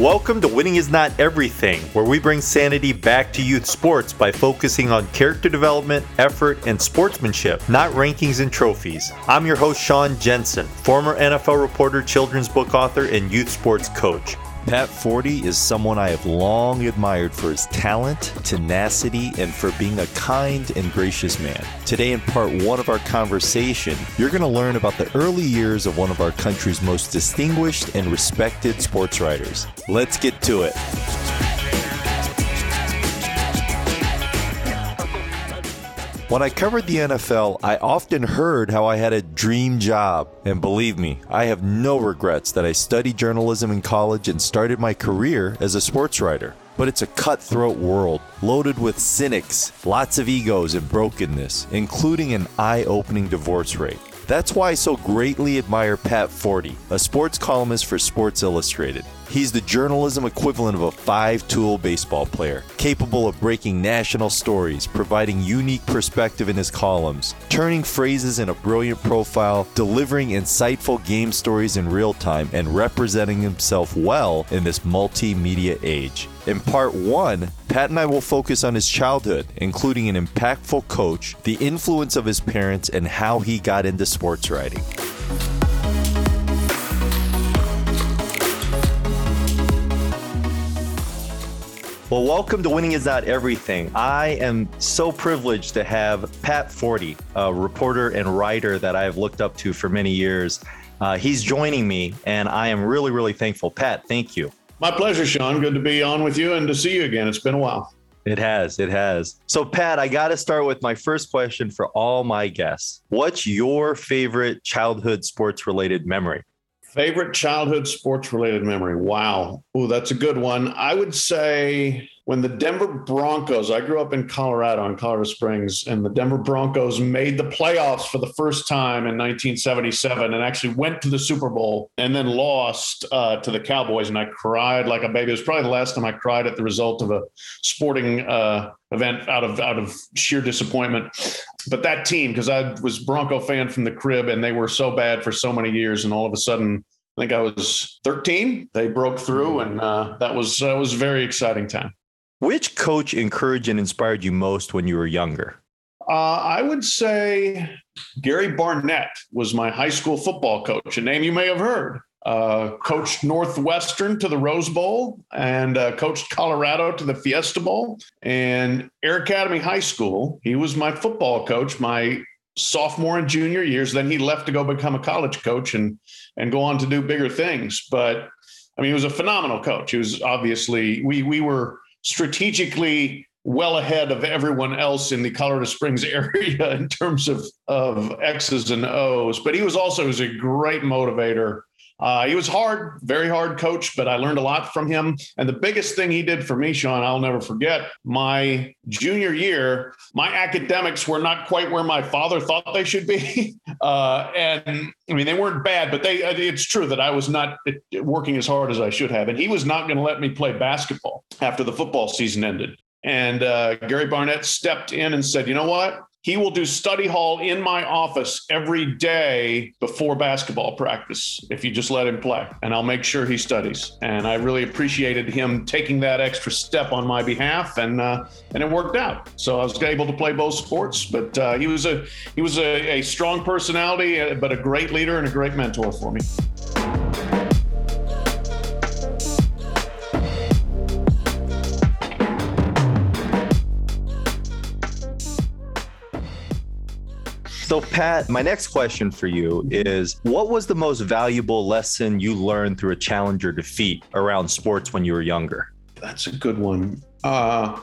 Welcome to Winning is Not Everything, where we bring sanity back to youth sports by focusing on character development, effort, and sportsmanship, not rankings and trophies. I'm your host, Sean Jensen, former NFL reporter, children's book author, and youth sports coach. Pat Forde is someone I have long admired for his talent, tenacity, and for being a kind and gracious man. Today, in part one of our conversation, you're going to learn about the early years of one of our country's most distinguished and respected sports writers. Let's get to it. When I covered the NFL, I often heard how I had a dream job. And believe me, I have no regrets that I studied journalism in college and started my career as a sports writer. But it's a cutthroat world, loaded with cynics, lots of egos, and brokenness, including an eye opening divorce rate. That's why I so greatly admire Pat Forde, a sports columnist for Sports Illustrated. He's the journalism equivalent of a five tool baseball player, capable of breaking national stories, providing unique perspective in his columns, turning phrases in a brilliant profile, delivering insightful game stories in real time, and representing himself well in this multimedia age. In part one, Pat and I will focus on his childhood, including an impactful coach, the influence of his parents, and how he got into sports writing. Well, welcome to Winning is Not Everything. I am so privileged to have Pat Forde, a reporter and writer that I have looked up to for many years. Uh, he's joining me, and I am really, really thankful. Pat, thank you. My pleasure, Sean. Good to be on with you and to see you again. It's been a while. It has. It has. So, Pat, I got to start with my first question for all my guests. What's your favorite childhood sports related memory? Favorite childhood sports related memory? Wow. Oh, that's a good one. I would say when the Denver Broncos, I grew up in Colorado, in Colorado Springs, and the Denver Broncos made the playoffs for the first time in 1977 and actually went to the Super Bowl and then lost uh, to the Cowboys. And I cried like a baby. It was probably the last time I cried at the result of a sporting uh, event out of out of sheer disappointment. But that team, because I was Bronco fan from the crib, and they were so bad for so many years, and all of a sudden, I think I was 13. They broke through, and uh, that was that was a very exciting time. Which coach encouraged and inspired you most when you were younger? Uh, I would say Gary Barnett was my high school football coach, a name you may have heard. Uh, coached Northwestern to the Rose Bowl and uh, coached Colorado to the Fiesta Bowl. And Air Academy High School, he was my football coach my sophomore and junior years. Then he left to go become a college coach and and go on to do bigger things. But I mean, he was a phenomenal coach. He was obviously we we were strategically well ahead of everyone else in the Colorado Springs area in terms of of X's and O's. But he was also was a great motivator. Uh, he was hard, very hard coach, but I learned a lot from him. And the biggest thing he did for me, Sean, I'll never forget. My junior year, my academics were not quite where my father thought they should be. Uh, and I mean, they weren't bad, but they. It's true that I was not working as hard as I should have, and he was not going to let me play basketball after the football season ended. And uh, Gary Barnett stepped in and said, "You know what? He will do study hall in my office every day before basketball practice if you just let him play. And I'll make sure he studies. And I really appreciated him taking that extra step on my behalf, and uh, and it worked out. So I was able to play both sports. But uh, he was a he was a, a strong personality, uh, but a great leader and a great mentor for me. So, Pat, my next question for you is what was the most valuable lesson you learned through a challenge or defeat around sports when you were younger? That's a good one. Uh,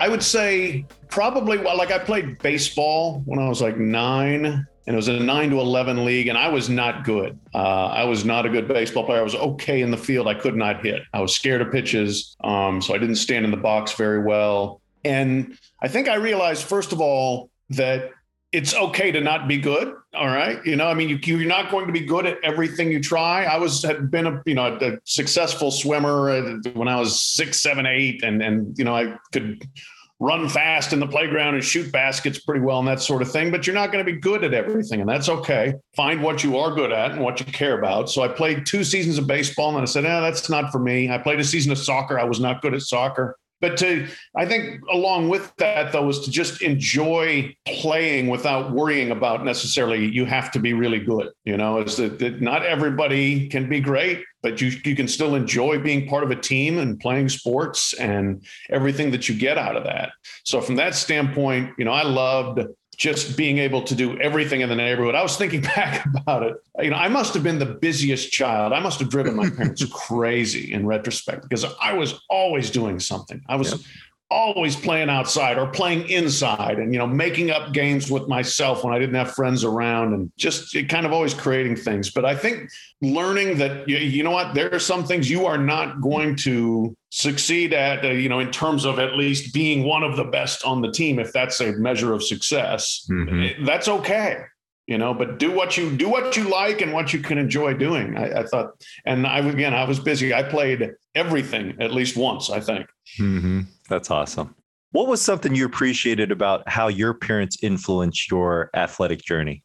I would say probably, well, like I played baseball when I was like nine, and it was a nine to 11 league, and I was not good. Uh, I was not a good baseball player. I was okay in the field. I could not hit. I was scared of pitches. Um, so I didn't stand in the box very well. And I think I realized, first of all, that it's okay to not be good. All right. You know, I mean, you, you're not going to be good at everything you try. I was, had been a, you know, a successful swimmer when I was six, seven, eight, and, and, you know, I could run fast in the playground and shoot baskets pretty well and that sort of thing, but you're not going to be good at everything. And that's okay. Find what you are good at and what you care about. So I played two seasons of baseball and I said, eh, that's not for me. I played a season of soccer. I was not good at soccer. But to, I think along with that, though, is to just enjoy playing without worrying about necessarily you have to be really good. You know, is that, that not everybody can be great, but you, you can still enjoy being part of a team and playing sports and everything that you get out of that. So, from that standpoint, you know, I loved just being able to do everything in the neighborhood. I was thinking back about it. You know, I must have been the busiest child. I must have driven my parents crazy in retrospect because I was always doing something. I was yep always playing outside or playing inside and you know making up games with myself when i didn't have friends around and just kind of always creating things. But i think learning that you, know what there are some things you are not going to succeed at uh, you know in terms of at least being one of the best on the team if that's a measure of success. Mm-hmm. Eh, that's okay you know but do what you do what you like and what you can enjoy doing I, I, thought. And i again i was busy. I played everything at least once i think. Mm-hmm. That's awesome what was something you appreciated about how your parents influenced your athletic journey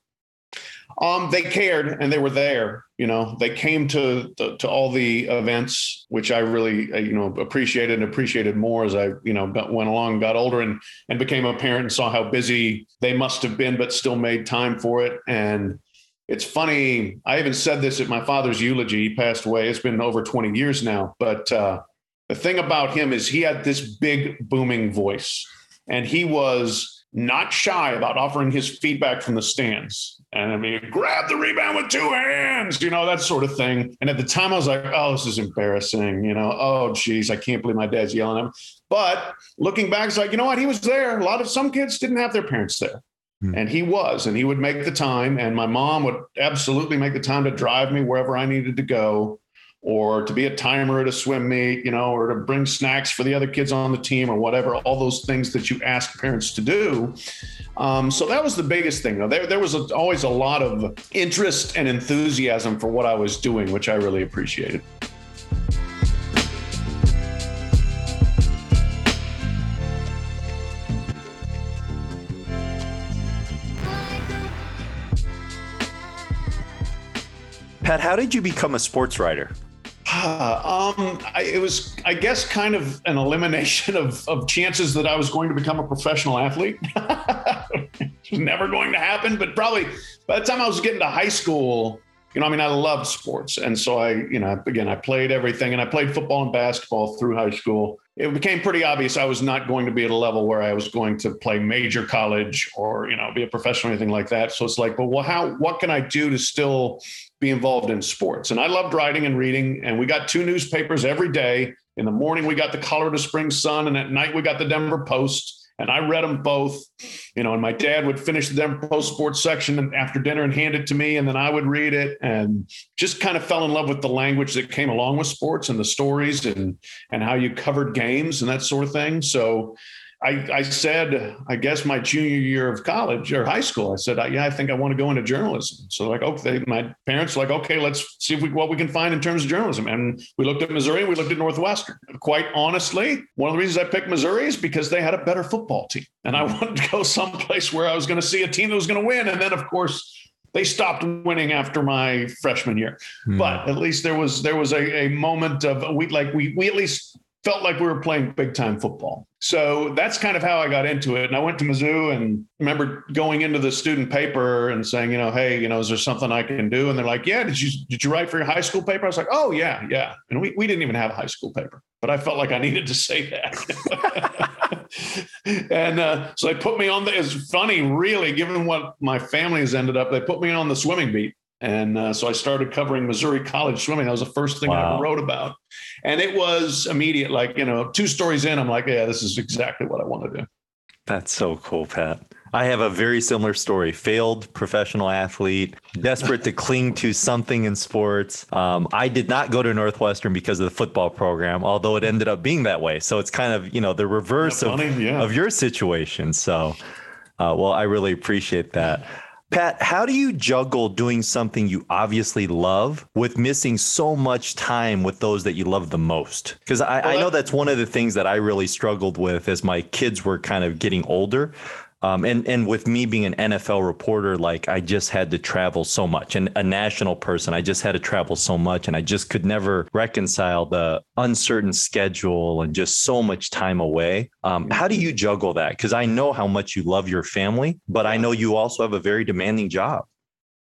um, they cared and they were there. You know, they came to, to, to all the events, which I really uh, you know appreciated and appreciated more as I you know got, went along, got older, and and became a parent and saw how busy they must have been, but still made time for it. And it's funny. I even said this at my father's eulogy. He passed away. It's been over 20 years now, but uh, the thing about him is he had this big booming voice, and he was not shy about offering his feedback from the stands. And I mean, grab the rebound with two hands, you know, that sort of thing. And at the time, I was like, oh, this is embarrassing. You know, oh, geez, I can't believe my dad's yelling at him. But looking back, it's like, you know what? He was there. A lot of some kids didn't have their parents there. Hmm. And he was, and he would make the time. And my mom would absolutely make the time to drive me wherever I needed to go or to be a timer at a swim meet, you know, or to bring snacks for the other kids on the team or whatever, all those things that you ask parents to do. Um, so that was the biggest thing. There, there was a, always a lot of interest and enthusiasm for what I was doing, which I really appreciated. Pat, how did you become a sports writer? um, I, it was, I guess, kind of an elimination of, of chances that I was going to become a professional athlete. it was never going to happen, but probably by the time I was getting to high school, you know, I mean, I loved sports. And so I, you know, again, I played everything and I played football and basketball through high school. It became pretty obvious I was not going to be at a level where I was going to play major college or, you know, be a professional or anything like that. So it's like, but well, how, what can I do to still be involved in sports. And I loved writing and reading. And we got two newspapers every day. In the morning, we got the Colorado Springs Sun, and at night, we got the Denver Post. And I read them both, you know. And my dad would finish the Denver Post sports section after dinner and hand it to me, and then I would read it, and just kind of fell in love with the language that came along with sports and the stories and and how you covered games and that sort of thing. So I, I, said, I guess my junior year of college or high school, I said, yeah, I think I want to go into journalism. So like, okay, my parents were like, okay, let's see we, what we can find in terms of journalism. And we looked at Missouri, and we looked at Northwestern. Quite honestly, one of the reasons I picked Missouri is because they had a better football team. And I wanted to go someplace where I was going to see a team that was going to win. And then of course, they stopped winning after my freshman year. Hmm. But at least there was there was a, a moment of we like we we at least felt like we were playing big time football. So that's kind of how I got into it. And I went to Mizzou and remember going into the student paper and saying, you know, hey, you know, is there something I can do? And they're like, yeah, did you did you write for your high school paper? I was like, oh yeah, yeah. And we, we didn't even have a high school paper, but I felt like I needed to say that. and uh, so they put me on the. It's funny, really, given what my family has ended up. They put me on the swimming beat and uh, so I started covering Missouri college swimming. That was the first thing wow. I ever wrote about. And it was immediate, like, you know, two stories in, I'm like, yeah, this is exactly what I want to do. That's so cool, Pat. I have a very similar story. Failed professional athlete, desperate to cling to something in sports. Um, I did not go to Northwestern because of the football program, although it ended up being that way. So it's kind of, you know, the reverse of, yeah. of your situation. So, uh, well, I really appreciate that. Pat, how do you juggle doing something you obviously love with missing so much time with those that you love the most? Because I, well, I know that's one of the things that I really struggled with as my kids were kind of getting older. Um, and and with me being an NFL reporter, like I just had to travel so much, and a national person, I just had to travel so much, and I just could never reconcile the uncertain schedule and just so much time away. Um, how do you juggle that? Because I know how much you love your family, but I know you also have a very demanding job.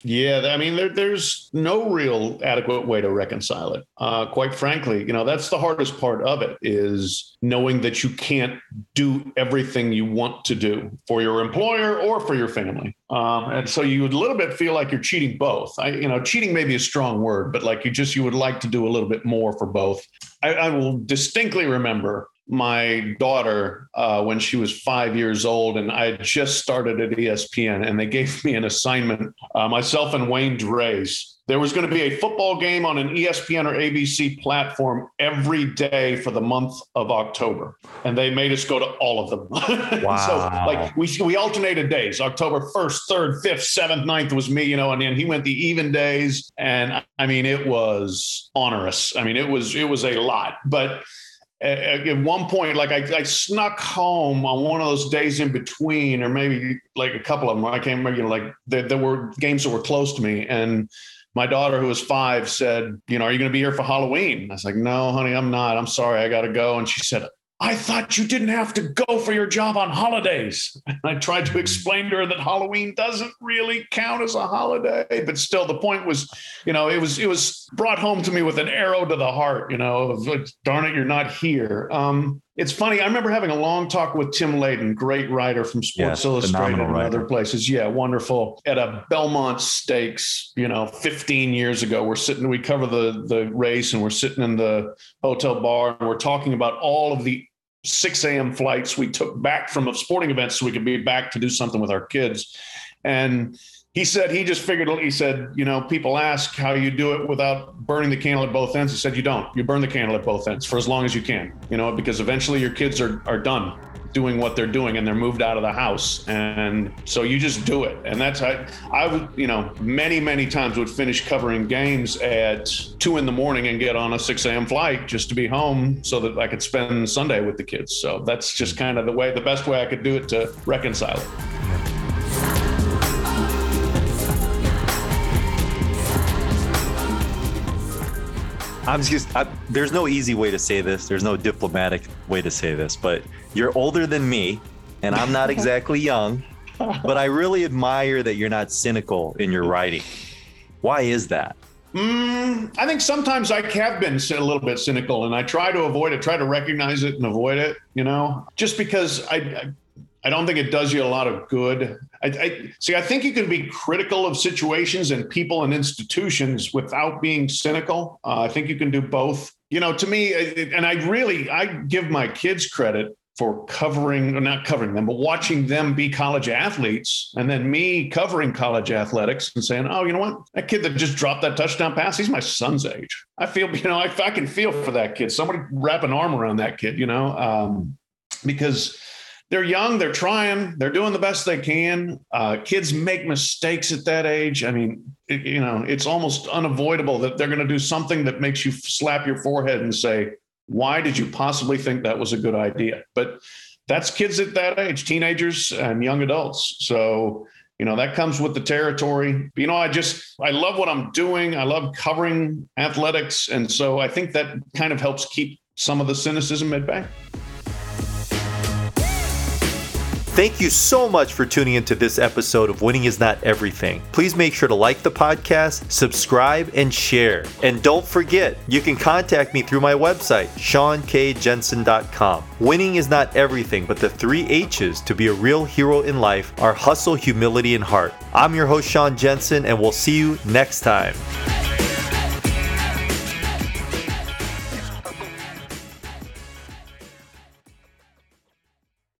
Yeah, I mean, there, there's no real adequate way to reconcile it. Uh, quite frankly, you know, that's the hardest part of it is knowing that you can't do everything you want to do for your employer or for your family. Um, and so you would a little bit feel like you're cheating both. I, you know, cheating may be a strong word, but like you just you would like to do a little bit more for both. I, I will distinctly remember my daughter uh, when she was five years old, and I had just started at ESPN, and they gave me an assignment, uh, myself and Wayne Drehs. There was going to be a football game on an ESPN or ABC platform every day for the month of October, and they made us go to all of them. Wow! so like we we alternated days. October first, third, fifth, seventh, 9th was me, you know, and then he went the even days, and I mean it was onerous. I mean it was it was a lot, but at, one point, like I, I, snuck home on one of those days in between, or maybe like a couple of them. I can't remember. You know, like there, there were games that were close to me, and my daughter, who was five, said, "You know, are you going to be here for Halloween?" I was like, "No, honey, I'm not. I'm sorry, I got to go." And she said, I thought you didn't have to go for your job on holidays. And I tried to explain to her that Halloween doesn't really count as a holiday, but still the point was, you know, it was it was brought home to me with an arrow to the heart, you know, of, like, darn it, you're not here. Um, it's funny. I remember having a long talk with Tim Layden, great writer from Sports yes, Illustrated and other places. Yeah, wonderful. At a Belmont Stakes, you know, 15 years ago, we're sitting, we cover the the race, and we're sitting in the hotel bar, and we're talking about all of the 6 a.m. flights we took back from a sporting event so we could be back to do something with our kids. And he said he just figured he said you know people ask how you do it without burning the candle at both ends. He said you don't. You burn the candle at both ends for as long as you can you know because eventually your kids are, are done doing what they're doing and they're moved out of the house. And so you just do it. And that's i i would you know many many times would finish covering games at two in the morning and get on a 6 a.m flight just to be home so that i could spend sunday with the kids. So that's just kind of the way the best way i could do it to reconcile it I'm just, I, there's no easy way to say this. There's no diplomatic way to say this, but you're older than me, and I'm not exactly young, but I really admire that you're not cynical in your writing. Why is that? Mm, I think sometimes I have been a little bit cynical, and I try to avoid it, try to recognize it and avoid it. You know, just because I, I I don't think it does you a lot of good. I, I, see. I think you can be critical of situations and people and institutions without being cynical. Uh, I think you can do both. You know, to me, and I really I give my kids credit for covering, or not covering them, but watching them be college athletes, and then me covering college athletics and saying, "Oh, you know what? That kid that just dropped that touchdown pass, he's my son's age. I feel, you know, I, I can feel for that kid. Somebody wrap an arm around that kid, you know, um, because." They're young, they're trying, they're doing the best they can. Uh, kids make mistakes at that age. I mean, it, you know, it's almost unavoidable that they're going to do something that makes you slap your forehead and say, "Why did you possibly think that was a good idea?" But that's kids at that age, teenagers and young adults. So you know that comes with the territory you know i just i love what i'm doing i love covering athletics and so i think that kind of helps keep some of the cynicism at bay Thank you so much for tuning into this episode of Winning is Not Everything. Please make sure to like the podcast, subscribe, and share. And don't forget, you can contact me through my website, seankjensen.com. Winning is not everything, but the three H's to be a real hero in life are hustle, humility, and heart. I'm your host, Sean Jensen, and we'll see you next time.